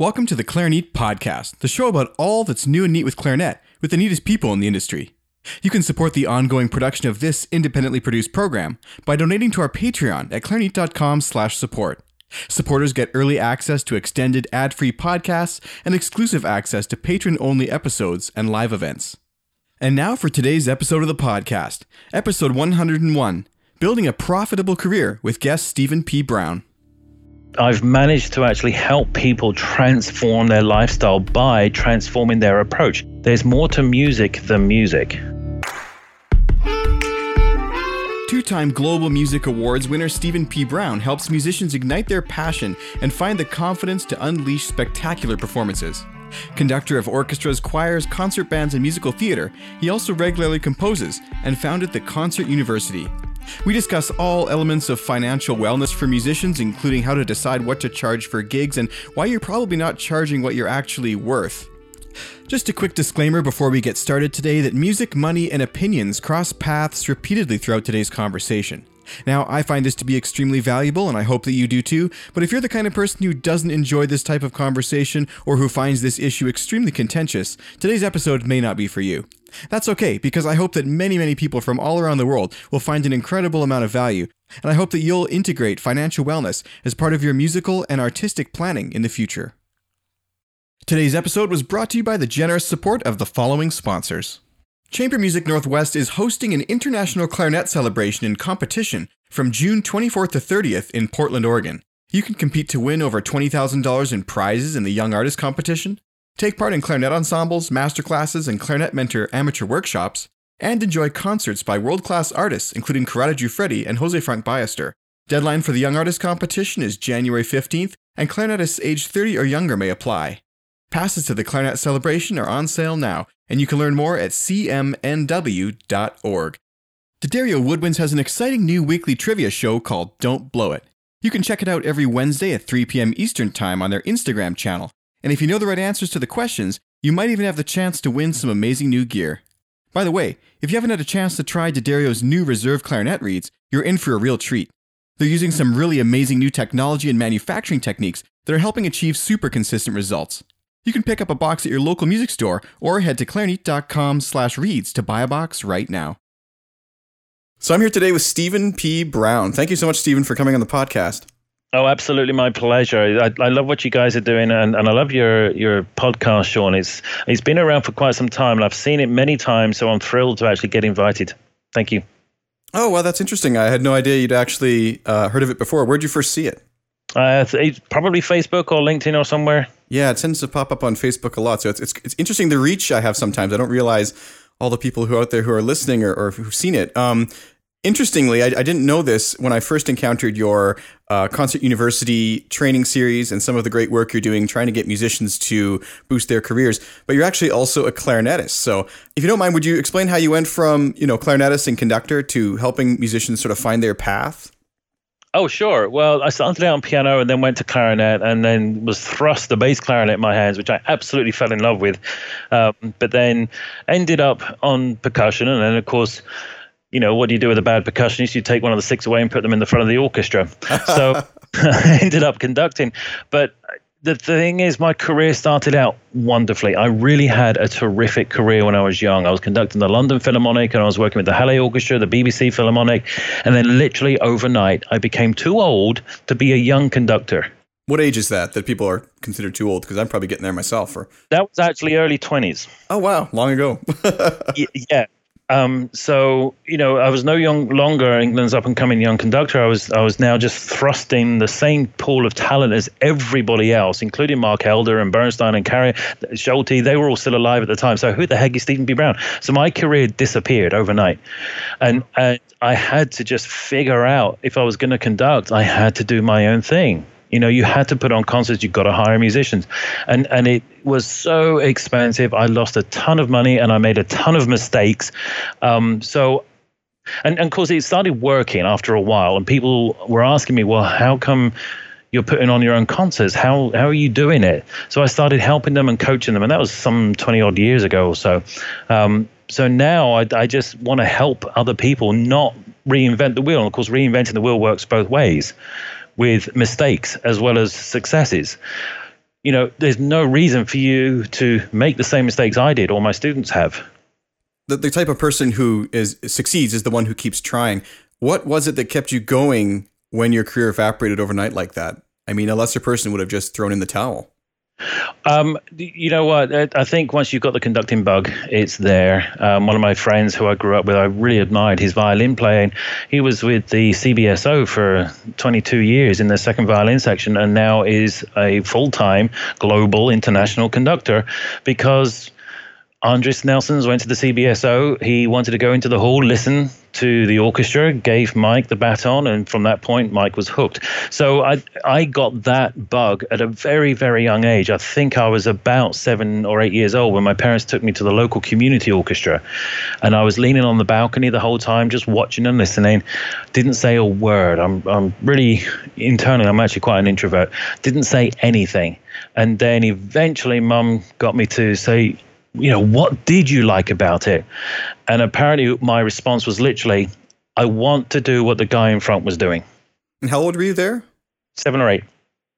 Welcome to the Clarinet Podcast, the show about all that's new and neat with clarinet, with the neatest people in the industry. You can support the ongoing production of this independently produced program by donating to our Patreon at clarinet.com slash support. Supporters get early access to extended ad-free podcasts and exclusive access to patron-only episodes and live events. And now for today's episode of the podcast, episode 101, Building a Profitable Career with guest Stephen P. Brown. I've managed to actually help people transform their lifestyle by transforming their approach. There's more to music than music. Two time Global Music Awards winner Stephen P. Brown helps musicians ignite their passion and find the confidence to unleash spectacular performances. Conductor of orchestras, choirs, concert bands, and musical theater, he also regularly composes and founded the Concert University, we discuss all elements of financial wellness for musicians, including how to decide what to charge for gigs and why you're probably not charging what you're actually worth. Just a quick disclaimer before we get started today that music, money, and opinions cross paths repeatedly throughout today's conversation. Now, I find this to be extremely valuable, and I hope that you do too, but if you're the kind of person who doesn't enjoy this type of conversation or who finds this issue extremely contentious, today's episode may not be for you. That's okay, because I hope that many, many people from all around the world will find an incredible amount of value, and I hope that you'll integrate financial wellness as part of your musical and artistic planning in the future. Today's episode was brought to you by the generous support of the following sponsors. Chamber Music Northwest is hosting an international clarinet celebration and competition from June 24th to 30th in Portland, Oregon. You can compete to win over $20,000 in prizes in the Young Artist Competition, take part in clarinet ensembles, masterclasses, and clarinet mentor amateur workshops, and enjoy concerts by world class artists including Corrado Giuffredi and Jose Franch Ballester. Deadline for the Young Artist Competition is January 15th, and clarinetists aged 30 or younger may apply. Passes to the Clarinet Celebration are on sale now, and you can learn more at cmnw.org. D'Addario Woodwinds has an exciting new weekly trivia show called Don't Blow It. You can check it out every Wednesday at 3 p.m. Eastern Time on their Instagram channel. And if you know the right answers to the questions, you might even have the chance to win some amazing new gear. By the way, if you haven't had a chance to try D'Addario's new reserve clarinet reeds, you're in for a real treat. They're using some really amazing new technology and manufacturing techniques that are helping achieve super consistent results. You can pick up a box at your local music store or head to clarinet.com slash reeds to buy a box right now. So I'm here today with Stephen P. Brown. Thank you so much, Stephen, for coming on the podcast. Oh, absolutely, my pleasure. I, I love what you guys are doing, and, and I love your your podcast, Sean. It's it's been around for quite some time, and I've seen it many times. So I'm thrilled to actually get invited. Thank you. Oh, well, that's interesting. I had no idea you'd actually uh, heard of it before. Where'd you first see it? Uh, it's probably Facebook or LinkedIn or somewhere. Yeah, it tends to pop up on Facebook a lot. So it's, it's, it's interesting the reach I have sometimes. I don't realize all the people who out there who are listening or, or who've seen it. Um, interestingly, I, I, didn't know this when I first encountered your uh, Concert University training series and some of the great work you're doing trying to get musicians to boost their careers. But you're actually also a clarinetist. So, if you don't mind, would you explain how you went from you know clarinetist and conductor to helping musicians sort of find their path? Oh, sure. Well, I started out on piano and then went to clarinet and then was thrust the bass clarinet in my hands, which I absolutely fell in love with. Um, but then ended up on percussion. And then, of course, you know, what do you do with a bad percussionist? You take one of the six away and put them in the front of the orchestra. So I ended up conducting. But the thing is, my career started out wonderfully. I really had a terrific career when I was young. I was conducting the London Philharmonic and I was working with the Halle Orchestra, the BBC Philharmonic. And then, literally overnight, I became too old to be a young conductor. What age is that that people are considered too old? Because I'm probably getting there myself. Or that was actually early 20s. Oh wow, long ago. yeah, um, so you know, I was no young longer England's up and coming young conductor. I was I was now just thrusting the same pool of talent as everybody else, including Mark Elder and Bernstein and Carey, Solti. They were all still alive at the time. So who the heck is Stephen P. Brown? So my career disappeared overnight, and, and I had to just figure out if I was going to conduct, I had to do my own thing. You know, you had to put on concerts. You got to hire musicians, and and it was so expensive. I lost a ton of money, and I made a ton of mistakes. Um, so, and and of course, it started working after a while, and people were asking me, well, how come? You're putting on your own concerts. How how are you doing it? So I started helping them and coaching them, and that was some twenty odd years ago or so. Um, so now I, I just want to help other people not reinvent the wheel. And of course, reinventing the wheel works both ways with mistakes as well as successes. you know, there's no reason for you to make the same mistakes I did or my students have. The, the type of person who is succeeds is the one who keeps trying. What was it that kept you going when your career evaporated overnight like that? I mean, a lesser person would have just thrown in the towel. Um, you know what? I think once you've got the conducting bug, it's there. Um, one of my friends who I grew up with, I really admired his violin playing. He was with the CBSO for 22 years in the second violin section, and now is a full-time global international conductor because Andris Nelsons went to the CBSO. He wanted to go into the hall, listen to the orchestra, gave Mike the baton, and from that point, Mike was hooked. So I I got that bug at a very very young age. I think I was about seven or eight years old when my parents took me to the local community orchestra, and I was leaning on the balcony the whole time, just watching and listening. Didn't say a word. I'm I'm really internally I'm actually quite an introvert. Didn't say anything, and then eventually, Mum got me to say you know, what did you like about it? And apparently, my response was literally, I want to do what the guy in front was doing. And how old were you there? Seven or eight.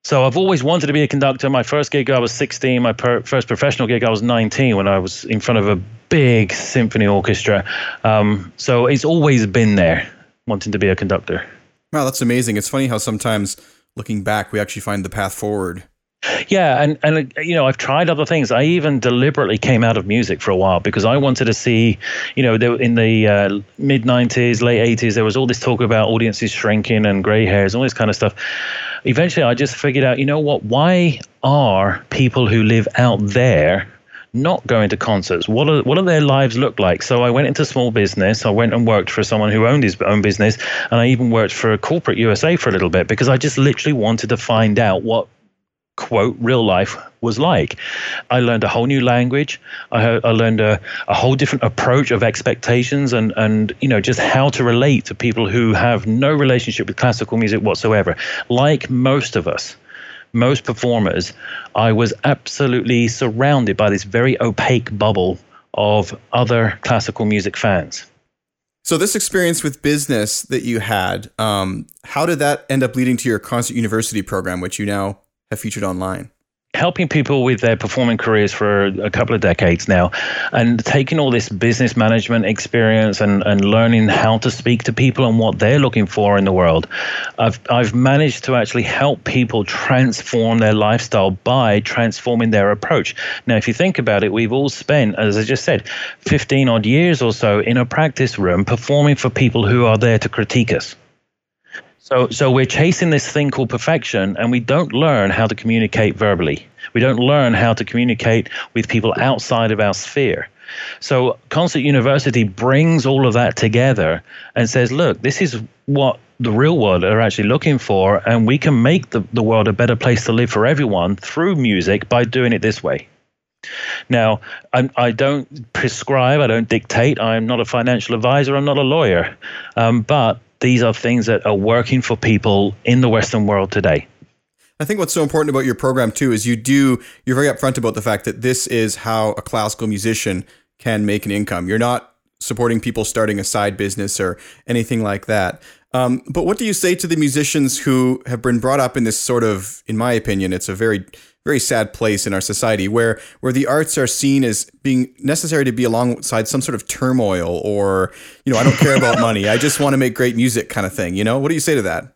So I've always wanted to be a conductor. My first gig, I was 16. My per- first professional gig, I was 19 when I was in front of a big symphony orchestra. Um, so it's always been there, wanting to be a conductor. Wow, that's amazing. It's funny how sometimes looking back, we actually find the path forward yeah, and and you know, I've tried other things. I even deliberately came out of music for a while because I wanted to see, you know, there, in the uh, mid '90s, late '80s, there was all this talk about audiences shrinking and gray hairs, all this kind of stuff. Eventually, I just figured out, you know what? Why are people who live out there not going to concerts? What are what do their lives look like? So I went into small business. I went and worked for someone who owned his own business, and I even worked for a corporate USA for a little bit because I just literally wanted to find out what quote real life was like. I learned a whole new language. I, I learned a, a whole different approach of expectations and and you know just how to relate to people who have no relationship with classical music whatsoever. Like most of us, most performers, I was absolutely surrounded by this very opaque bubble of other classical music fans. So this experience with business that you had, um, how did that end up leading to your concert university program, which you now have featured online? helping people with their performing careers for a couple of decades now and taking all this business management experience and, and learning how to speak to people and what they're looking for in the world I've, I've managed to actually help people transform their lifestyle by transforming their approach now if you think about it we've all spent as i just said 15 odd years or so in a practice room performing for people who are there to critique us so, so we're chasing this thing called perfection, and we don't learn how to communicate verbally. We don't learn how to communicate with people outside of our sphere. So, Concert University brings all of that together and says, look, this is what the real world are actually looking for, and we can make the, the world a better place to live for everyone through music by doing it this way. Now, I, I, don't prescribe, I don't dictate, I'm not a financial advisor, I'm not a lawyer, um, but these are things that are working for people in the Western world today. I think what's so important about your program too is you do you're very upfront about the fact that this is how a classical musician can make an income. You're not supporting people starting a side business or anything like that. Um, but what do you say to the musicians who have been brought up in this sort of, in my opinion, it's a very very sad place in our society where where the arts are seen as being necessary to be alongside some sort of turmoil or you know I don't care about money I just want to make great music kind of thing you know? What do you say to that?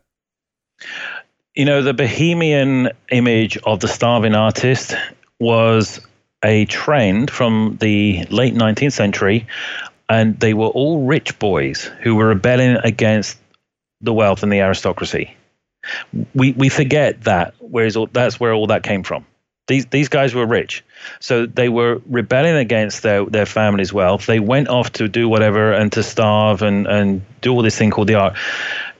You know the bohemian image of the starving artist was a trend from the late 19th century and they were all rich boys who were rebelling against the wealth and the aristocracy we we forget that. Whereas that's where all that came from. These these guys were rich, so they were rebelling against their their family's wealth. They went off to do whatever and to starve and and do all this thing called the art.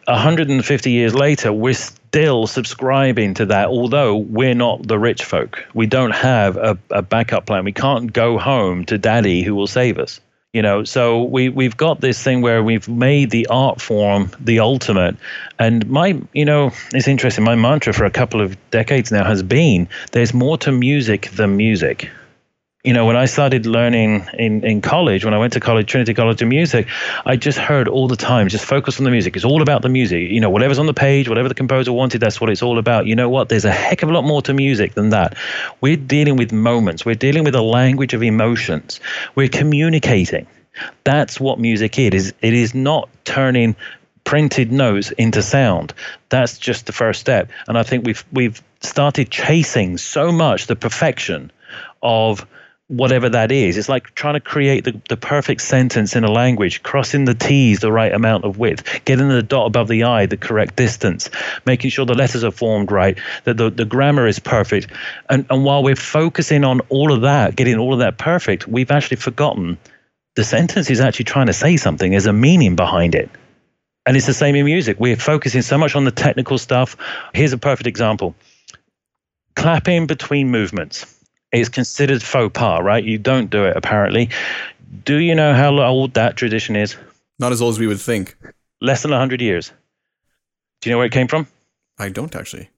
150 years later, we're still subscribing to that, although we're not the rich folk. We don't have a, a backup plan. We can't go home to daddy who will save us you know so we we've got this thing where we've made the art form the ultimate. And my you know it's interesting my mantra for a couple of decades now has been there's more to music than music you know, when I started learning in, in college, when I went to college, Trinity College of Music, I just heard all the time, just focus on the music. It's all about the music. You know, whatever's on the page, whatever the composer wanted, that's what it's all about. You know what? There's a heck of a lot more to music than that. We're dealing with moments, we're dealing with a language of emotions, we're communicating. That's what music is. It is not turning printed notes into sound. That's just the first step. And I think we've we've started chasing so much the perfection of whatever that is. It's like trying to create the, the perfect sentence in a language, crossing the T's the right amount of width, getting the dot above the I the correct distance, making sure the letters are formed right, that the, the grammar is perfect. And, and while we're focusing on all of that, getting all of that perfect, we've actually forgotten the sentence is actually trying to say something, there's a meaning behind it. And it's the same in music. We're focusing so much on the technical stuff. Here's a perfect example clapping between movements is considered faux pas, right? You don't do it apparently. Do you know how old that tradition is? Not as old as we would think. Less than 100 years. Do you know where it came from? I don't actually.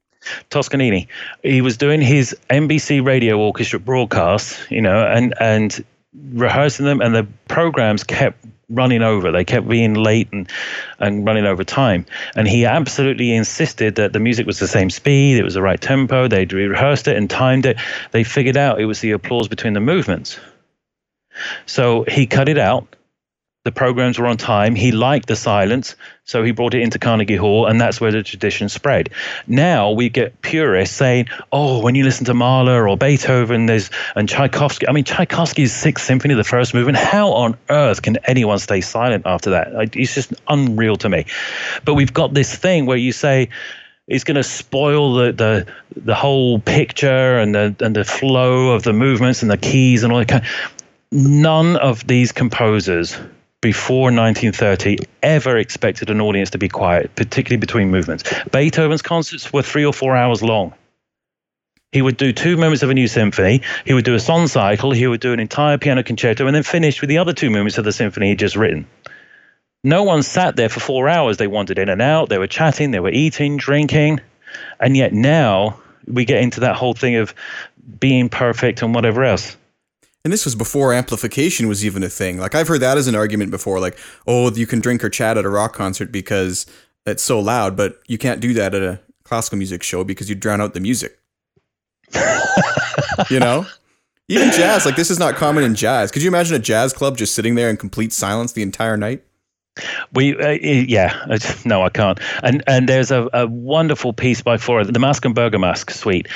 Toscanini. He was doing his NBC radio orchestra broadcasts, you know, and and rehearsing them, and the programs kept running over. They kept being late and, and running over time. And he absolutely insisted that the music was the same speed, it was the right tempo. They'd rehearsed it and timed it. They figured out it was the applause between the movements. So he cut it out the programs were on time. He liked the silence, so he brought it into Carnegie Hall, and that's where the tradition spread. Now we get purists saying, "Oh, when you listen to Mahler or Beethoven, there's and Tchaikovsky. I mean, Tchaikovsky's Sixth Symphony, the first movement. How on earth can anyone stay silent after that? It's just unreal to me." But we've got this thing where you say it's going to spoil the, the the whole picture and the and the flow of the movements and the keys and all that kind. None of these composers before 1930 ever expected an audience to be quiet, particularly between movements. Beethoven's concerts were three or four hours long. He would do two movements of a new symphony. He would do a song cycle. He would do an entire piano concerto and then finish with the other two movements of the symphony he'd just written. No one sat there for four hours. They wandered in and out. They were chatting. They were eating, drinking. And yet now we get into that whole thing of being perfect and whatever else. And this was before amplification was even a thing. Like I've heard that as an argument before, like, oh, you can drink or chat at a rock concert because it's so loud, but you can't do that at a classical music show because you drown out the music. you know? Even jazz, like this is not common in jazz. Could you imagine a jazz club just sitting there in complete silence the entire night? We uh, yeah no I can't and and there's a, a wonderful piece by Fauré the Masque and Bergamasque suite.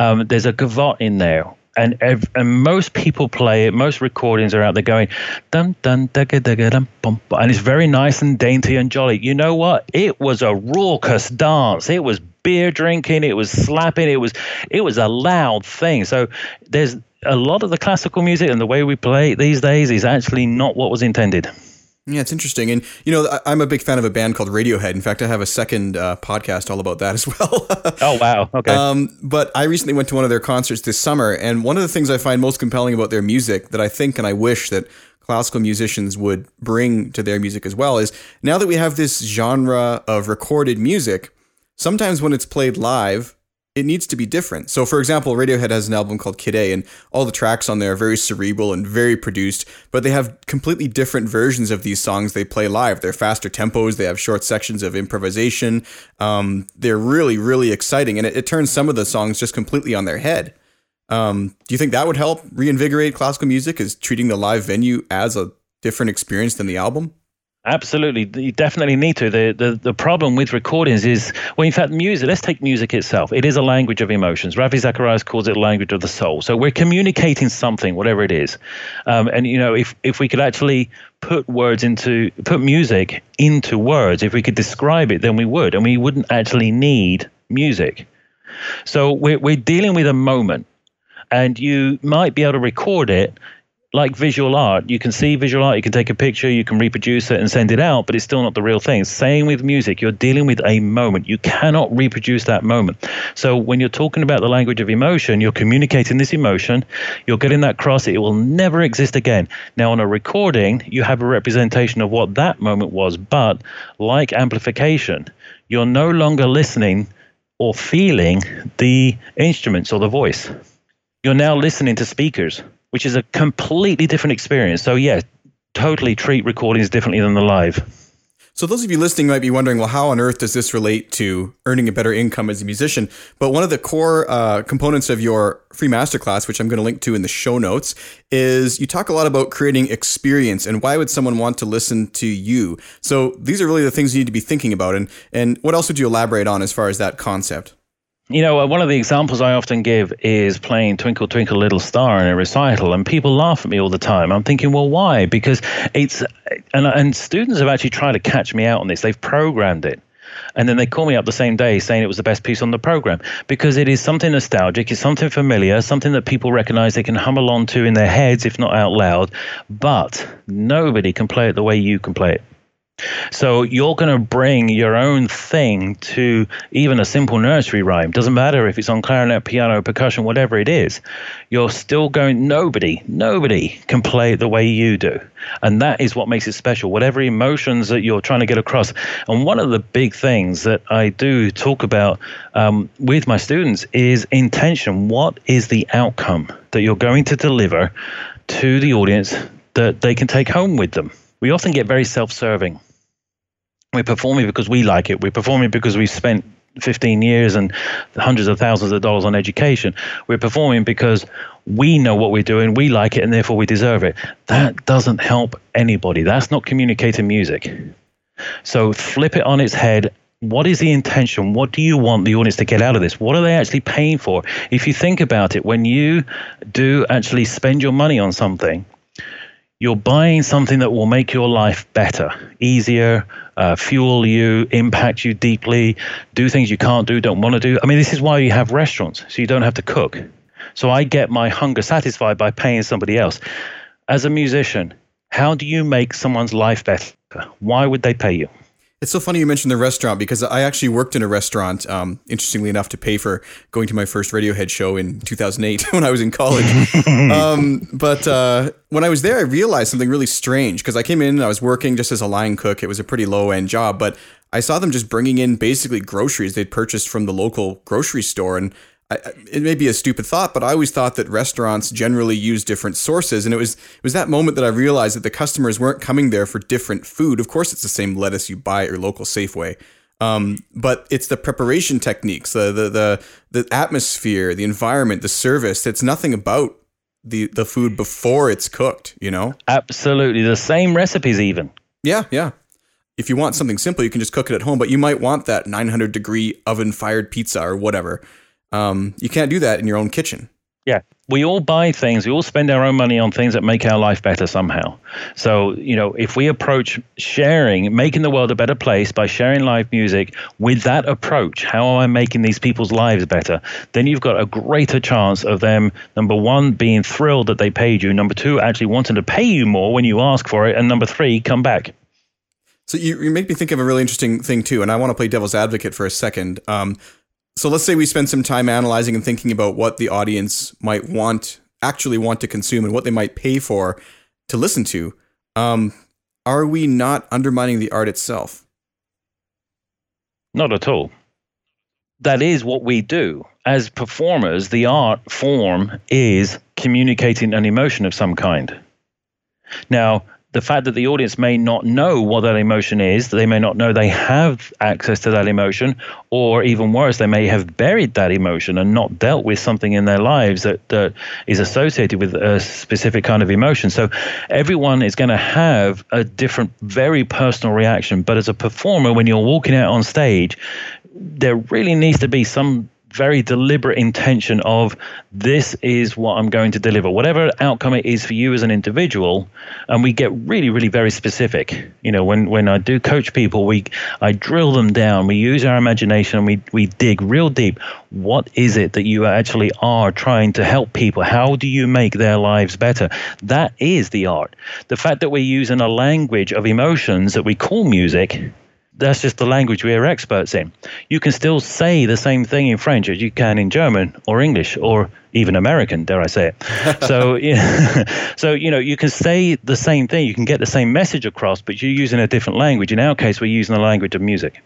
Um, there's a gavotte in there and and most people play it. Most recordings are out there going dun dun dugga dugga dum bum, and it's very nice and dainty and jolly. You know what? It was a raucous dance. It was beer drinking. It was slapping. It was it was a loud thing. So there's a lot of the classical music and the way we play it these days is actually not what was intended. Yeah, it's interesting. And, you know, I'm a big fan of a band called Radiohead. In fact, I have a second uh, podcast all about that as well. oh, wow. Okay. Um, but I recently went to one of their concerts this summer. And one of the things I find most compelling about their music that I think and I wish that classical musicians would bring to their music as well is now that we have this genre of recorded music, sometimes when it's played live, it needs to be different. So, for example, Radiohead has an album called Kid A, and all the tracks on there are very cerebral and very produced, but they have completely different versions of these songs they play live. They're faster tempos, they have short sections of improvisation. Um, they're really, really exciting, and it, it, turns some of the songs just completely on their head. Um, do you think that would help reinvigorate classical music? Is treating the live venue as a different experience than the album? Absolutely, you definitely need to. The, the the problem with recordings is, well, in fact, music. Let's take music itself. It is a language of emotions. Ravi Zacharias calls it language of the soul. So we're communicating something, whatever it is. Um, and you know, if if we could actually put words into put music into words, if we could describe it, then we would, and we wouldn't actually need music. So we're we're dealing with a moment, and you might be able to record it like visual art, you can see visual art, you can take a picture, you can reproduce it and send it out, but it's still not the real thing. Same with music, you're dealing with a moment. You cannot reproduce that moment. So when you're talking about the language of emotion, you're communicating this emotion, you're getting that across, it will never exist again. Now, on a recording, you have a representation of what that moment was, but like amplification, you're no longer listening or feeling the instruments or the voice. You're now listening to speakers which is a completely different experience. So, yeah, totally treat recordings differently than the live. So those of you listening might be wondering, well, how on earth does this relate to earning a better income as a musician? But one of the core uh, components of your free masterclass, which I'm going to link to in the show notes, is you talk a lot about creating experience and why would someone want to listen to you? So these are really the things you need to be thinking about. And and what else would you elaborate on as far as that concept? You know, uh, one of the examples I often give is playing Twinkle Twinkle Little Star in a recital, and people laugh at me all the time. I'm thinking, well, why? Because it's, and, and students have actually tried to catch me out on this. They've programmed it. And then they call me up the same day saying it was the best piece on the program because it is something nostalgic, it's something familiar, something that people recognize they can hum along to in their heads, if not out loud. But nobody can play it the way you can play it. So you're going to bring your own thing to even a simple nursery rhyme. Doesn't matter if it's on clarinet, piano, percussion, whatever it is. You're still going. Nobody, nobody can play it the way you do, and that is what makes it special. Whatever emotions that you're trying to get across. And one of the big things that I do talk about um, with my students is intention. What is the outcome that you're going to deliver to the audience that they can take home with them? We often get very self-serving we're performing because we like it. We're performing because we've spent 15 years and hundreds of thousands of dollars on education. We're performing because we know what we're doing, we like it, and therefore we deserve it. That doesn't help anybody. That's not communicating music. So flip it on its head. What is the intention? What do you want the audience to get out of this? What are they actually paying for? If you think about it, when you do actually spend your money on something, you're buying something that will make your life better, easier, uh, fuel you, impact you deeply, do things you can't do, don't want to do. I mean, this is why you have restaurants, so you don't have to cook. So I get my hunger satisfied by paying somebody else. As a musician, how do you make someone's life better? Why would they pay you? It's so funny you mentioned the restaurant because I actually worked in a restaurant, um, interestingly enough, to pay for going to my first Radiohead show in 2008 when I was in college. um, but uh, when I was there, I realized something really strange because I came in and I was working just as a line cook. It was a pretty low end job, but I saw them just bringing in basically groceries they'd purchased from the local grocery store. And I, it may be a stupid thought, but I always thought that restaurants generally use different sources, and it was it was that moment that I realized that the customers weren't coming there for different food. Of course, it's the same lettuce you buy at your local Safeway, um, but it's the preparation techniques, the, the the the atmosphere, the environment, the service. It's nothing about the the food before it's cooked. You know, absolutely the same recipes, even. Yeah, yeah. If you want something simple, you can just cook it at home, but you might want that 900 degree oven fired pizza or whatever. Um, you can't do that in your own kitchen. Yeah, we all buy things. We all spend our own money on things that make our life better somehow. So, you know, if we approach sharing, making the world a better place by sharing live music with that approach, how am I making these people's lives better? Then you've got a greater chance of them, number one, being thrilled that they paid you, number two, actually wanting to pay you more when you ask for it, and number three, come back. So you, you make me think of a really interesting thing too, and I want to play devil's advocate for a second. Um, so let's say we spend some time analyzing and thinking about what the audience might want, actually want to consume, and what they might pay for to listen to. Um, are we not undermining the art itself? Not at all. That is what we do. As performers, the art form is communicating an emotion of some kind. Now, the fact that the audience may not know what that emotion is, that they may not know they have access to that emotion, or even worse, they may have buried that emotion and not dealt with something in their lives that, that is associated with a specific kind of emotion. So everyone is going to have a different, very personal reaction. But as a performer, when you're walking out on stage, there really needs to be some very deliberate intention of this is what I'm going to deliver, whatever outcome it is for you as an individual. And we get really, really very specific. You know, when, when I do coach people, we I drill them down. We use our imagination and we, we dig real deep. What is it that you actually are trying to help people? How do you make their lives better? That is the art. The fact that we're using a language of emotions that we call music that's just the language we are experts in. You can still say the same thing in French as you can in German or English or even American, dare I say it. so, yeah, so you know, you can say the same thing, you can get the same message across, but you're using a different language. In our case, we're using the language of music.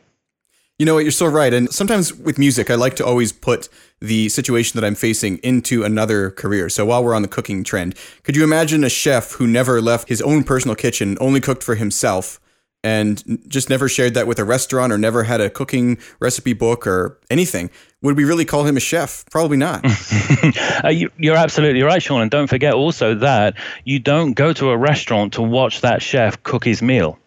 You know what? You're so right. And sometimes with music, I like to always put the situation that I'm facing into another career. So while we're on the cooking trend, could you imagine a chef who never left his own personal kitchen, only cooked for himself, and just never shared that with a restaurant or never had a cooking recipe book or anything? Would we really call him a chef? Probably not. uh, you, you're absolutely right, Sean. And don't forget also that you don't go to a restaurant to watch that chef cook his meal.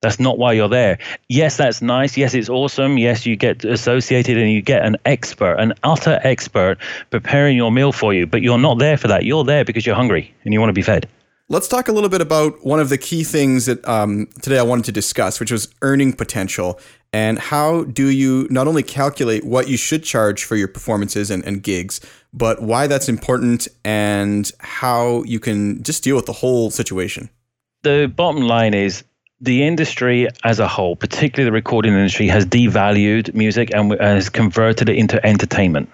That's not why you're there. Yes, that's nice. Yes, it's awesome. Yes, you get associated and you get an expert, an utter expert preparing your meal for you, but you're not there for that. You're there because you're hungry and you want to be fed. Let's talk a little bit about one of the key things that um, today I wanted to discuss, which was earning potential. And how do you not only calculate what you should charge for your performances and, and gigs, but why that's important and how you can just deal with the whole situation? The bottom line is the industry as a whole, particularly the recording industry, has devalued music and has converted it into entertainment.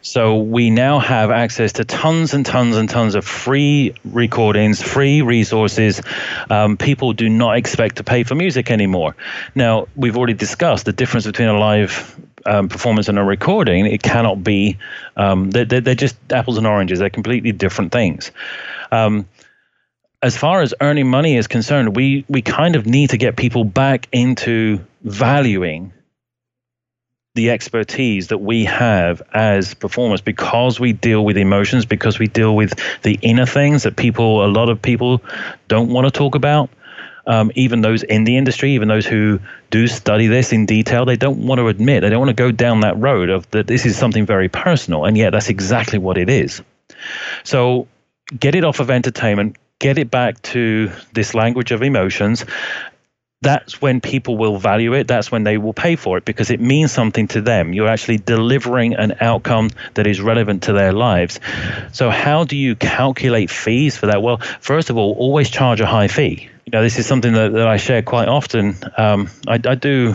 So we now have access to tons and tons and tons of free recordings, free resources. Um, people do not expect to pay for music anymore. Now, we've already discussed the difference between a live um, performance and a recording. It cannot be, um, they're, they're, just apples and oranges. They're completely different things. Um, as far as earning money is concerned, we we kind of need to get people back into valuing the expertise that we have as performers because we deal with emotions because we deal with the inner things that people a lot of people don't want to talk about. Um, even those in the industry even those who do study this in detail they don't want to admit they don't want to go down that road of that this is something very personal and yet that's exactly what it is. So get it off of entertainment get it back to this language of emotions, that's when people will value it. That's when they will pay for it because it means something to them. You're actually delivering an outcome that is relevant to their lives. So, how do you calculate fees for that? Well, first of all, always charge a high fee. You know, this is something that, that I share quite often. Um, I, I do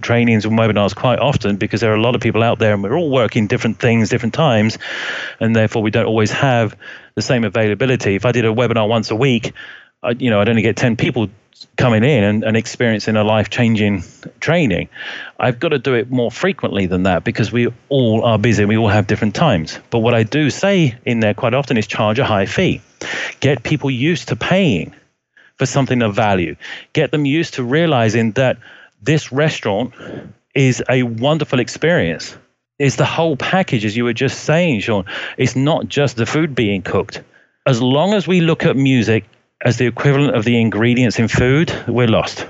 trainings and webinars quite often because there are a lot of people out there and we're all working different things, different times, and therefore we don't always have the same availability. If I did a webinar once a week, I, you know, I'd only get 10 people coming in and, and experiencing a life changing training. I've got to do it more frequently than that because we all are busy. We all have different times. But what I do say in there quite often is charge a high fee. Get people used to paying for something of value. Get them used to realizing that this restaurant is a wonderful experience it's the whole package, as you were just saying, Sean. It's not just the food being cooked. As long as we look at music as the equivalent of the ingredients in food, we're lost.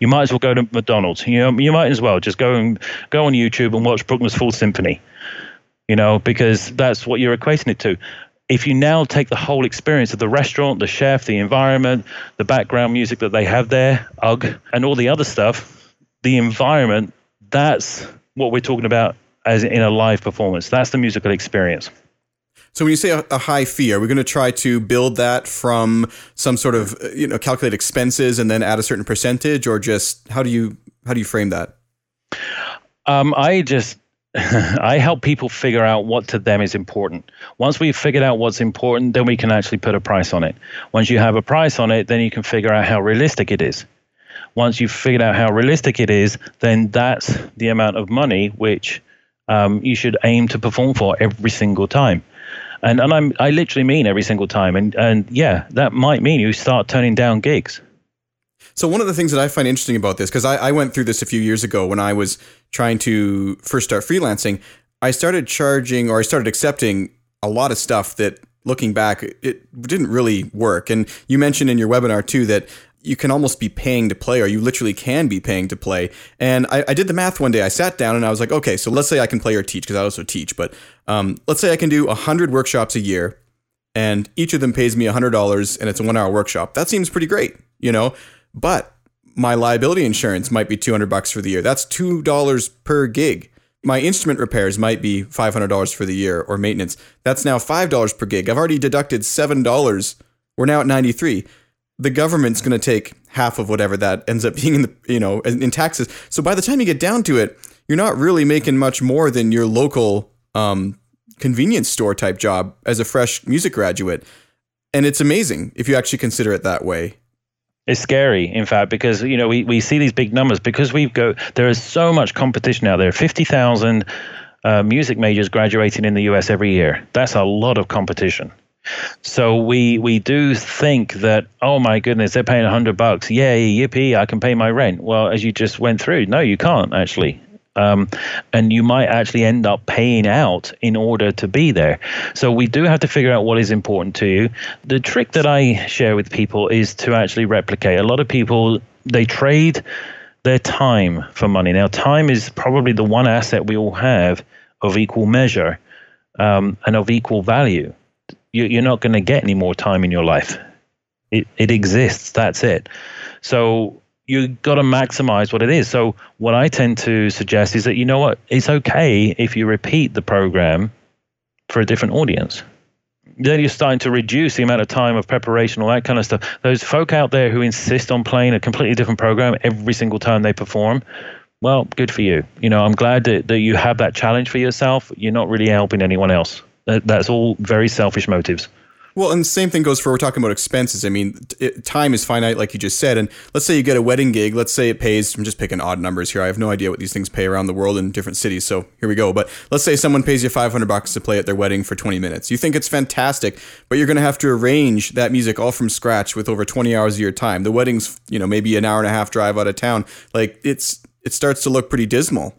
You might as well go to McDonald's. You know, you might as well just go and go on YouTube and watch Bruckner's Full Symphony. You know, because that's what you're equating it to. If you now take the whole experience of the restaurant, the chef, the environment, the background music that they have there, ugh, and all the other stuff, the environment, that's what we're talking about as in a live performance. That's the musical experience. So when you say a, a, high fee, are we going to try to build that from some sort of you know calculate expenses and then add a certain percentage, or just how do you how do you frame that? Um, I just I help people figure out what to them is important. Once we've figured out what's important, then we can actually put a price on it. Once you have a price on it, then you can figure out how realistic it is. Once you've figured out how realistic it is, then that's the amount of money which um, you should aim to perform for every single time. And, and I'm, I literally mean every single time. And, and yeah, that might mean you start turning down gigs. So one of the things that I find interesting about this, because I, I went through this a few years ago when I was trying to first start freelancing, I started charging or I started accepting a lot of stuff that looking back, it didn't really work. And you mentioned in your webinar too that you can almost be paying to play, or you literally can be paying to play. And I, I did the math one day. I sat down and I was like, okay, so let's say I can play or teach because I also teach, but um, let's say I can do 100 workshops a year and each of them pays me $100 and it's a one hour workshop. That seems pretty great, you know? But my liability insurance might be 200 bucks for the year. That's $2 per gig. My instrument repairs might be $500 for the year or maintenance. That's now $5 per gig. I've already deducted $7. We're now at 93 the government's going to take half of whatever that ends up being in the you know in, taxes. So by the time you get down to it, you're not really making much more than your local um, convenience store type job as a fresh music graduate. And it's amazing if you actually consider it that way. It's scary, in fact, because you know we, we see these big numbers because we've go there is so much competition out there. Fifty thousand uh, music majors graduating in the U.S. every year. That's a lot of competition. So we we do think that oh my goodness they're paying hundred bucks yay yippee I can pay my rent. Well, as you just went through, no, you can't actually. Um, and you might actually end up paying out in order to be there. So we do have to figure out what is important to you. The trick that I share with people is to actually replicate. A lot of people they trade their time for money. Now, time is probably the one asset we all have of equal measure um, and of equal value you, are not going to get any more time in your life. It it exists. That's it. So you've got to maximize what it is. So what I tend to suggest is that you know what, it's okay if you repeat the program for a different audience. Then you're starting to reduce the amount of time of preparation, all that kind of stuff. Those folk out there who insist on playing a completely different program every single time they perform, well, good for you. You know, I'm glad that, that you have that challenge for yourself. You're not really helping anyone else. That's all very selfish motives. Well, and the same thing goes for we're talking about expenses. I mean, it, time is finite, like you just said. And let's say you get a wedding gig. Let's say it pays. I'm just picking odd numbers here. I have no idea what these things pay around the world in different cities. So here we go. But let's say someone pays you 500 bucks to play at their wedding for 20 minutes. You think it's fantastic, but you're going to have to arrange that music all from scratch with over 20 hours of your time. The wedding's, you know, maybe an hour and a half drive out of town. Like it's it starts to look pretty dismal.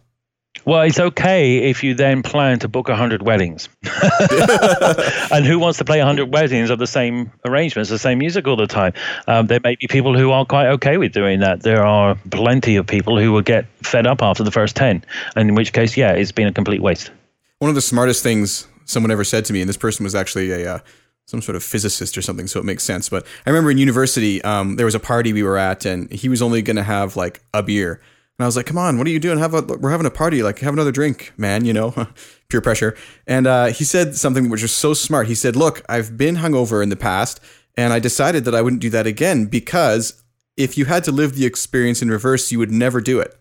Well, it's okay if you then plan to book 100 weddings. and who wants to play 100 weddings of the same arrangements, the same music all the time? Um, there may be people who are quite okay with doing that. There are plenty of people who will get fed up after the first 10, and in which case, yeah, it's been a complete waste. One of the smartest things someone ever said to me, and this person was actually a. Uh, some sort of physicist or something, so it makes sense. But I remember in university, um, there was a party we were at, and he was only going to have like a beer and I was like, "Come on, what are you doing? Have a we're having a party. Like, have another drink, man. You know, pure pressure." And uh, he said something which was so smart. He said, "Look, I've been hungover in the past, and I decided that I wouldn't do that again because if you had to live the experience in reverse, you would never do it."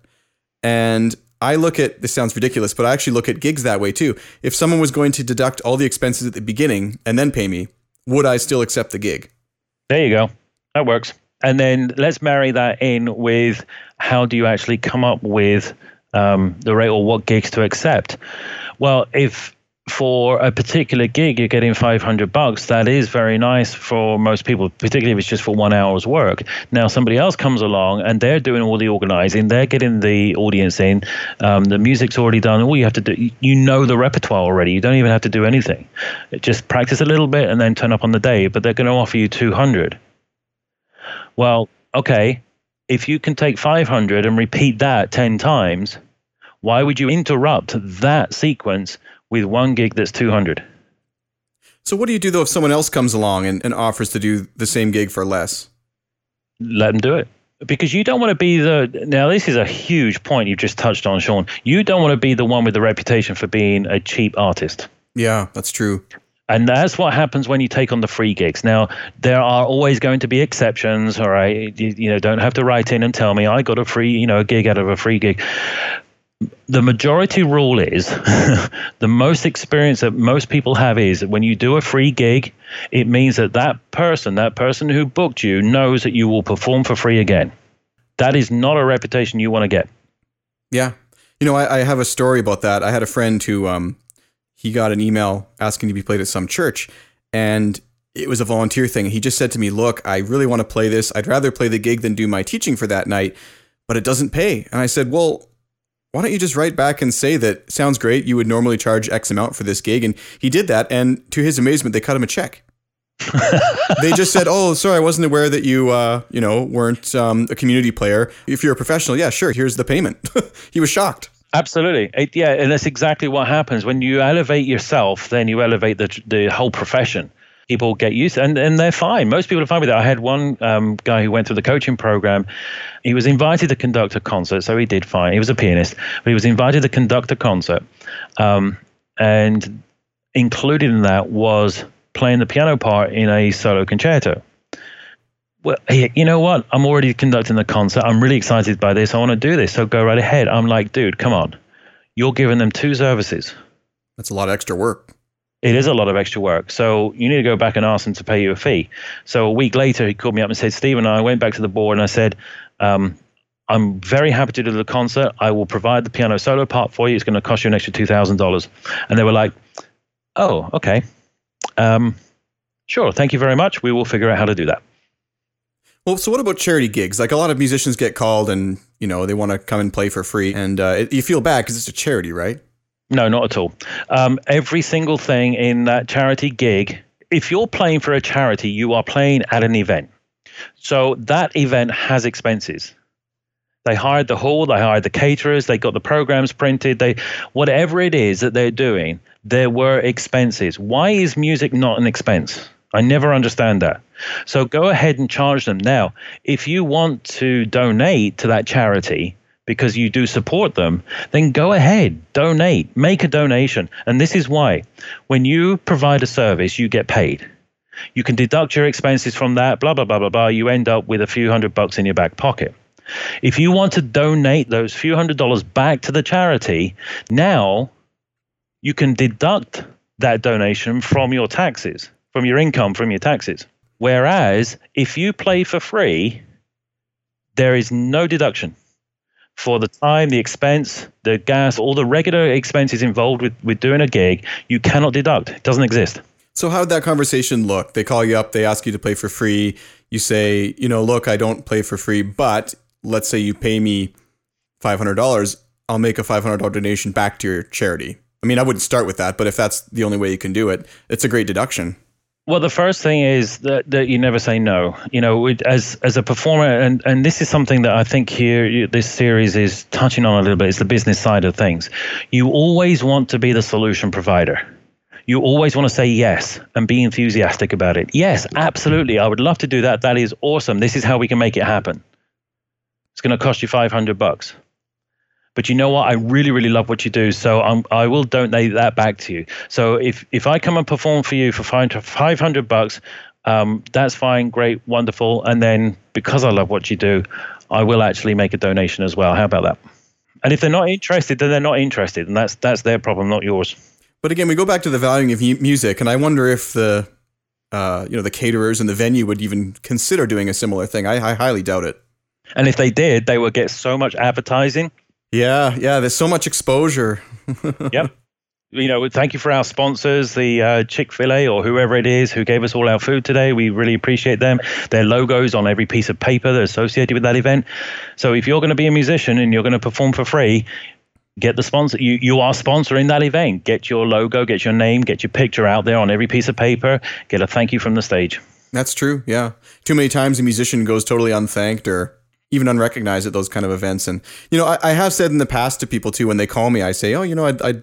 And I look at this sounds ridiculous, but I actually look at gigs that way too. If someone was going to deduct all the expenses at the beginning and then pay me, would I still accept the gig? There you go. That works. And then let's marry that in with how do you actually come up with um, the rate or what gigs to accept? Well, if for a particular gig you're getting 500 bucks that is very nice for most people particularly if it's just for one hour's work. Now somebody else comes along and they're doing all the organizing they're getting the audience in um, the music's already done all you have to do you know the repertoire already you don't even have to do anything. Just practice a little bit and then turn up on the day but they're going to offer you 200 well, okay, if you can take 500 and repeat that 10 times, why would you interrupt that sequence with one gig that's 200? So, what do you do though if someone else comes along and, and offers to do the same gig for less? Let them do it. Because you don't want to be the. Now, this is a huge point you've just touched on, Sean. You don't want to be the one with the reputation for being a cheap artist. Yeah, that's true. And that's what happens when you take on the free gigs. Now, there are always going to be exceptions, all right? You, you know, don't have to write in and tell me I got a free, you know, a gig out of a free gig. The majority rule is the most experience that most people have is that when you do a free gig, it means that that person, that person who booked you, knows that you will perform for free again. That is not a reputation you want to get. Yeah. You know, I, I have a story about that. I had a friend who um, he got an email asking to be played at some church and it was a volunteer thing. He just said to me, Look, I really want to play this. I'd rather play the gig than do my teaching for that night, but it doesn't pay. And I said, Well, why don't you just write back and say that sounds great. You would normally charge X amount for this gig. And he did that. And to his amazement, they cut him a check. they just said, "Oh, sorry, I wasn't aware that you, uh, you know, weren't um, a community player. If you're a professional, yeah, sure. Here's the payment." he was shocked. Absolutely, it, yeah, and that's exactly what happens when you elevate yourself. Then you elevate the the whole profession. People get used, to, and and they're fine. Most people are fine with it. I had one um, guy who went through the coaching program. He was invited to conduct a concert, so he did fine. He was a pianist, but he was invited to conduct a concert, um, and included in that was playing the piano part in a solo concerto well, you know what? I'm already conducting the concert. I'm really excited by this. I want to do this. So go right ahead. I'm like, dude, come on. You're giving them two services. That's a lot of extra work. It is a lot of extra work. So you need to go back and ask them to pay you a fee. So a week later, he called me up and said, Stephen, I went back to the board and I said, um, I'm very happy to do the concert. I will provide the piano solo part for you. It's going to cost you an extra $2,000. And they were like, oh, okay. Um, sure. Thank you very much. We will figure out how to do that. Well, so what about charity gigs? Like a lot of musicians get called and, you know, they want to come and play for free. And uh, it, you feel bad because it's a charity, right? No, not at all. Um, every single thing in that charity gig, if you're playing for a charity, you are playing at an event. So that event has expenses. They hired the hall, they hired the caterers, they got the programs printed, they whatever it is that they're doing, there were expenses. Why is music not an expense? I never understand that. So go ahead and charge them. Now, if you want to donate to that charity because you do support them, then go ahead, donate, make a donation. And this is why when you provide a service, you get paid. You can deduct your expenses from that, blah, blah, blah, blah, blah. You end up with a few hundred bucks in your back pocket. If you want to donate those few hundred dollars back to the charity, now you can deduct that donation from your taxes, from your income, from your taxes. Whereas if you play for free, there is no deduction for the time, the expense, the gas, all the regular expenses involved with, with doing a gig, you cannot deduct. It doesn't exist. So how'd that conversation look? They call you up, they ask you to play for free. You say, you know, look, I don't play for free, but let's say you pay me $500, I'll make a $500 donation back to your charity. I mean, I wouldn't start with that, but if that's the only way you can do it, it's a great deduction. Well, the first thing is that, that you never say no. You know, as as a performer, and, and this is something that I think here you, this series is touching on a little bit. It's the business side of things. You always want to be the solution provider. You always want to say yes and be enthusiastic about it. Yes, absolutely. I would love to do that. That is awesome. This is how we can make it happen. It's going to cost you 500 bucks. But you know what? I really, really love what you do. So I'm, I will donate that back to you. So if, if I come and perform for you for 500 bucks, um, that's fine, great, wonderful. And then because I love what you do, I will actually make a donation as well. How about that? And if they're not interested, then they're not interested, and that's that's their problem, not yours. But again, we go back to the valuing of music, and I wonder if the uh, you know the caterers and the venue would even consider doing a similar thing. I, I highly doubt it. And if they did, they would get so much advertising. Yeah, yeah. There's so much exposure. yep. You know, thank you for our sponsors, the uh, Chick fil A or whoever it is who gave us all our food today. We really appreciate them. Their logos on every piece of paper that's associated with that event. So if you're going to be a musician and you're going to perform for free, get the sponsor you you are sponsoring that event get your logo get your name get your picture out there on every piece of paper get a thank you from the stage that's true yeah too many times a musician goes totally unthanked or even unrecognized at those kind of events. And you know, I, I, have said in the past to people too when they call me, I say, "Oh, you know, I, I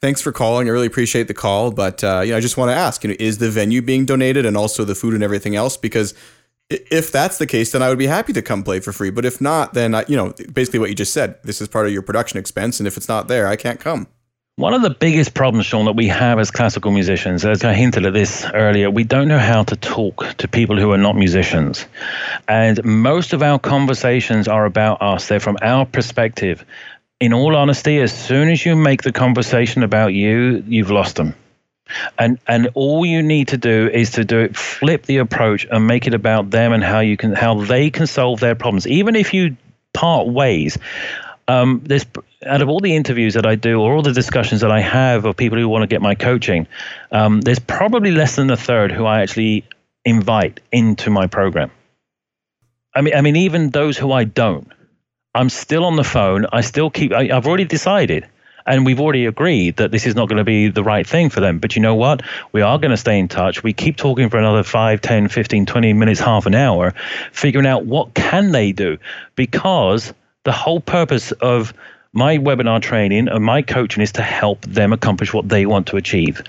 thanks for calling. I really appreciate the call, but uh, you know, I just want to ask, you know, is the venue being donated and also the food and everything else? Because if that's the case, then I would be happy to come play for free. But if not, then I, you know, basically what you just said, this is part of your production expense, and if it's not there, I can't come. One of the biggest problems, Sean, that we have as classical musicians, as I hinted at this earlier, we don't know how to talk to people who are not musicians. And most of our conversations are about us, they're from our perspective. In all honesty, as soon as you make the conversation about you, you've lost them. And and all you need to do is to do it, flip the approach and make it about them and how you can how they can solve their problems. Even if you part ways, um, there's out of all the interviews that I do or all the discussions that I have of people who want to get my coaching, um, there's probably less than a third who I actually invite into my program. I mean, I mean, even those who I don't, I'm still on the phone. I still keep. I, I've already decided and we've already agreed that this is not going to be the right thing for them but you know what we are going to stay in touch we keep talking for another 5 10 15 20 minutes half an hour figuring out what can they do because the whole purpose of my webinar training and my coaching is to help them accomplish what they want to achieve.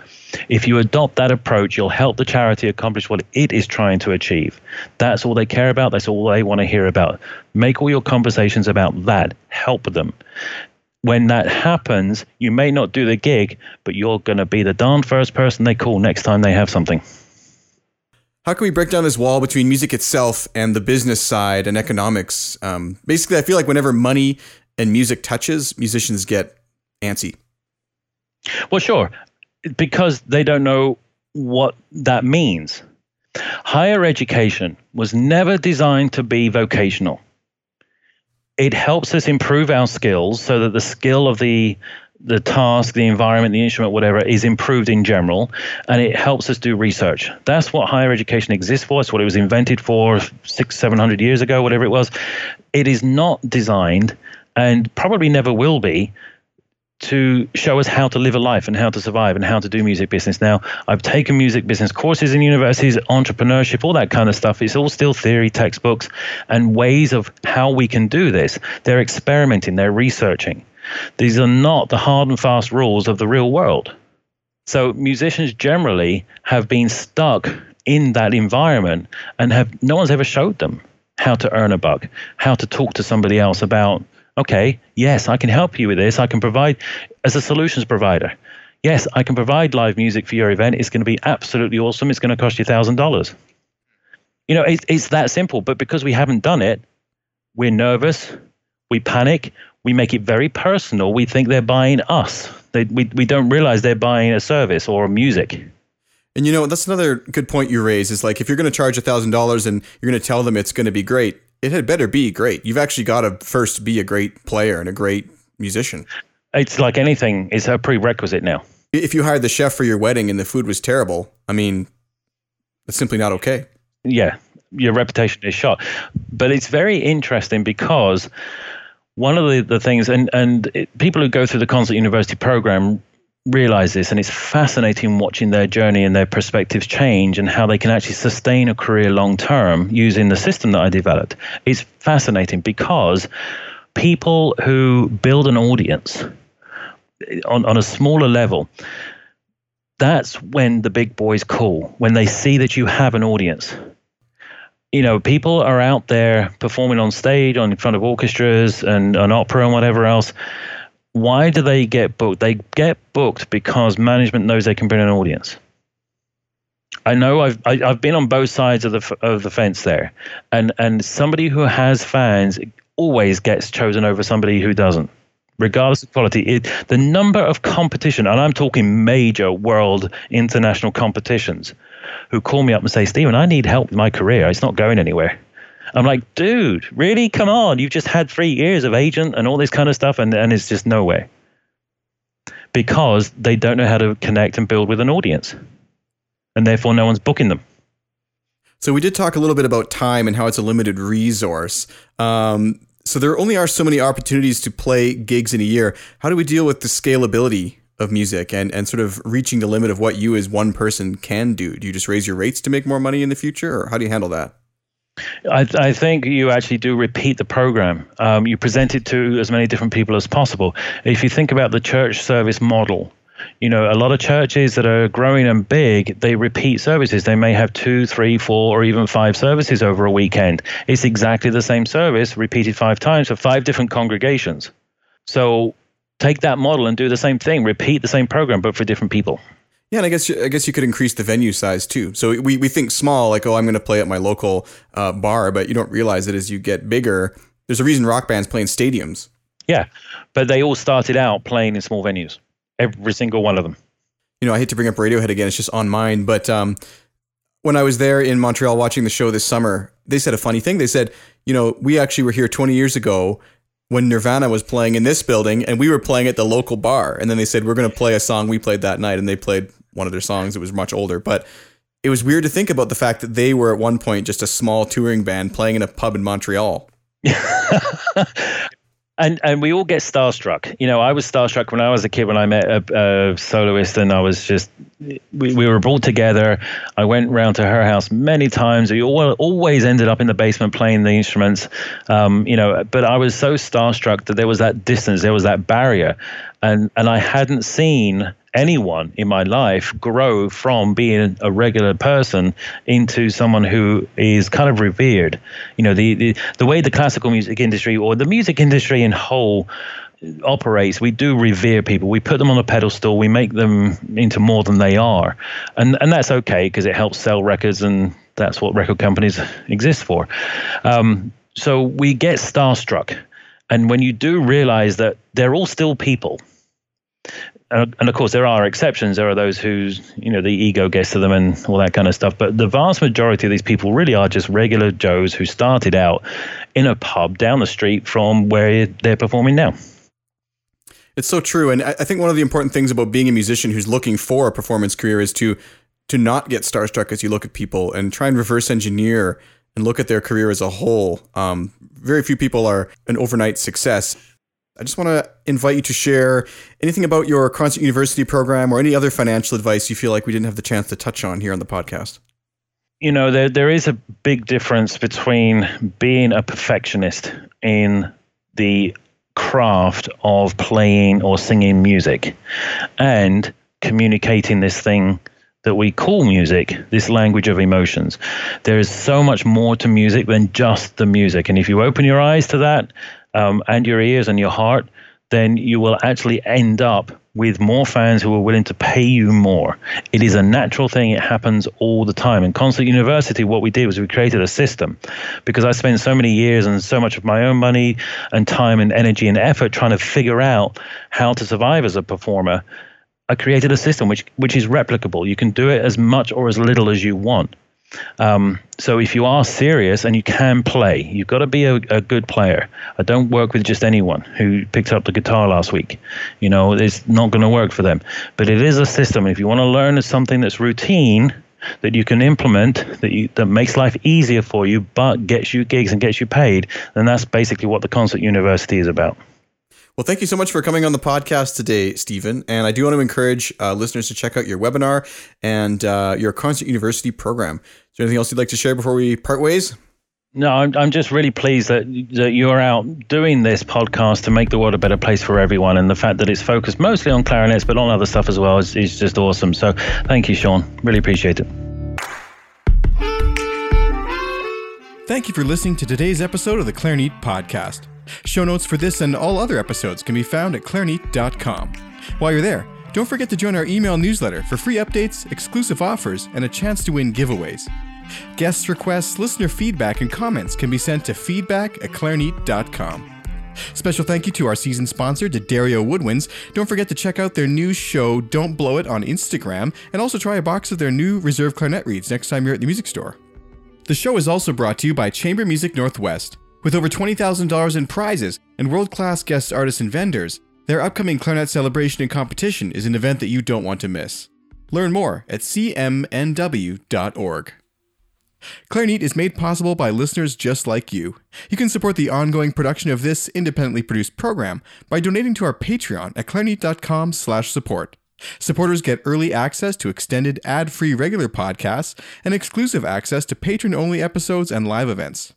If you adopt that approach, you'll help the charity accomplish what it is trying to achieve. That's all they care about. That's all they want to hear about. Make all your conversations about that. Help them. When that happens, you may not do the gig, but you're going to be the darn first person they call next time they have something. How can we break down this wall between music itself and the business side and economics? Um, basically, I feel like whenever money and music touches, musicians get antsy. Well, sure. because they don't know what that means. Higher education was never designed to be vocational. It helps us improve our skills so that the skill of the the task, the environment, the instrument, whatever, is improved in general, and it helps us do research. That's what higher education exists for. It's what it was invented for six, seven hundred years ago, whatever it was. It is not designed, and probably never will be, to show us how to live a life and how to survive and how to do music business. Now, I've taken music business courses in universities, entrepreneurship, all that kind of stuff. It's all still theory textbooks and ways of how we can do this. They're experimenting, they're researching. These are not the hard and fast rules of the real world. So, musicians generally have been stuck in that environment and have no one's ever showed them how to earn a buck, how to talk to somebody else about okay, yes, I can help you with this. I can provide as a solutions provider. Yes, I can provide live music for your event. It's going to be absolutely awesome. It's going to cost you thousand dollars. You know, it's it's that simple. But because we haven't done it, we're nervous, we panic, we make it very personal. We think they're buying us. They, we we don't realize they're buying a service or music. And you know, that's another good point you raise is like if you're going to charge $1,000 and you're going to tell them it's going to be great, it had better be great. You've actually got to first be a great player and a great musician. It's like anything; it's a prerequisite now. If you hired the chef for your wedding and the food was terrible, I mean, it's simply not okay. Yeah, your reputation is shot. But it's very interesting because one of the, the things, and and it, people who go through the concert university program realize this and it's fascinating watching their journey and their perspectives change and how they can actually sustain a career long term using the system that I developed. It's fascinating because people who build an audience on, on a smaller level, that's when the big boys call, when they see that you have an audience. You know, people are out there performing on stage, on in front of orchestras and an opera and whatever else why do they get booked? They get booked because management knows they can bring an audience. I know I've I, have i have been on both sides of the of the fence there, and and somebody who has fans always gets chosen over somebody who doesn't, regardless of quality. It, the number of competition, and I'm talking major world international competitions, who call me up and say, Stephen, I need help with my career. It's not going anywhere. I'm like, dude, really? Come on. You've just had three years of agent and all this kind of stuff, and, and it's just no way. Because they don't know how to connect and build with an audience. And therefore, no one's booking them. So, we did talk a little bit about time and how it's a limited resource. Um, so, there only are so many opportunities to play gigs in a year. How do we deal with the scalability of music and, and sort of reaching the limit of what you as one person can do? Do you just raise your rates to make more money in the future, or how do you handle that? I, I, think you actually do repeat the program. Um, you present it to as many different people as possible. If you think about the church service model, you know, a lot of churches that are growing and big, they repeat services. They may have two, three, four, or even five services over a weekend. It's exactly the same service repeated five times for five different congregations. So take that model and do the same thing, repeat the same program, but for different people. Yeah, and I guess I guess you could increase the venue size too. So we, we think small, like oh, I'm going to play at my local uh, bar, but you don't realize that as you get bigger, there's a reason rock bands play in stadiums. Yeah, but they all started out playing in small venues, every single one of them. You know, I hate to bring up Radiohead again; it's just on mine. But um, when I was there in Montreal watching the show this summer, they said a funny thing. They said, you know, we actually were here 20 years ago when Nirvana was playing in this building, and we were playing at the local bar. And then they said we're going to play a song we played that night, and they played one of their songs. It was much older, but it was weird to think about the fact that they were at one point just a small touring band playing in a pub in Montreal. and and we all get starstruck. You know, I was starstruck when I was a kid when I met a, a soloist, and I was just we, we were brought together. I went round to her house many times. We all, always ended up in the basement playing the instruments. Um, you know, but I was so starstruck that there was that distance, there was that barrier, and and I hadn't seen anyone in my life grow from being a regular person into someone who is kind of revered. You know, the, the, the way the classical music industry or the music industry in whole operates, we do revere people. We put them on a pedestal. We make them into more than they are, and and that's okay because it helps sell records, and that's what record companies exist for. Um, so we get starstruck, and when you do realize that they're all still people, and, and of course there are exceptions. There are those whose you know the ego gets to them and all that kind of stuff. But the vast majority of these people really are just regular Joes who started out in a pub down the street from where they're performing now. It's so true, and I think one of the important things about being a musician who's looking for a performance career is to to not get starstruck as you look at people and try and reverse engineer and look at their career as a whole. Um, very few people are an overnight success. I just want to invite you to share anything about your Concert University program or any other financial advice you feel like we didn't have the chance to touch on here on the podcast. You know, there there is a big difference between being a perfectionist in the craft of playing or singing music and communicating this thing that we call music, this language of emotions. There is so much more to music than just the music. And if you open your eyes to that um, and your ears and your heart, then you will actually end up with more fans who are willing to pay you more. It is a natural thing. It happens all the time. In Concert University, what we did was we created a system because I spent so many years and so much of my own money and time and energy and effort trying to figure out how to survive as a performer I created a system which which is replicable. You can do it as much or as little as you want. Um, so if you are serious and you can play, you've got to be a, a, good player. I don't work with just anyone who picked up the guitar last week. You know, it's not going to work for them. But it is a system. If you want to learn something that's routine, that you can implement that you, that makes life easier for you, but gets you gigs and gets you paid, then that's basically what the Concert University is about. Well, thank you so much for coming on the podcast today, Stephen. And I do want to encourage uh, listeners to check out your webinar and uh, your Concert University program. Is there anything else you'd like to share before we part ways? No, I'm, I'm just really pleased that, that you're out doing this podcast to make the world a better place for everyone. And the fact that it's focused mostly on clarinets, but on other stuff as well, is, is just awesome. So thank you, Sean. Really appreciate it. Thank you for listening to today's episode of the Clarinet Podcast. Show notes for this and all other episodes can be found at clarinet.com. While you're there, don't forget to join our email newsletter for free updates, exclusive offers, and a chance to win giveaways. Guest requests, listener feedback, and comments can be sent to feedback at clarinet.com. Special thank you to our season sponsor, D'Addario Woodwinds. Don't forget to check out their new show, Don't Blow It, on Instagram, and also try a box of their new reserve clarinet reeds next time you're at the music store. The show is also brought to you by Chamber Music Northwest. With over $20,000 in prizes and world class guest artists and vendors, their upcoming clarinet celebration and competition is an event that you don't want to miss. Learn more at cmnw.org. Clarinet is made possible by listeners just like you. You can support the ongoing production of this independently produced program by donating to our Patreon at clarinet.com/support. Supporters get early access to extended ad-free regular podcasts and exclusive access to patron-only episodes and live events.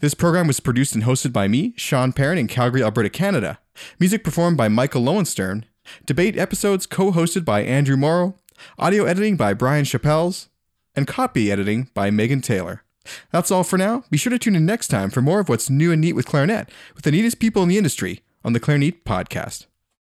This program was produced and hosted by me, Sean Perrin, in Calgary, Alberta, Canada. Music performed by Michael Lowenstern. Debate episodes co hosted by Andrew Morrow. Audio editing by Brian Chappells. And copy editing by Megan Taylor. That's all for now. Be sure to tune in next time for more of what's new and neat with clarinet with the neatest people in the industry on the Clarinet Podcast.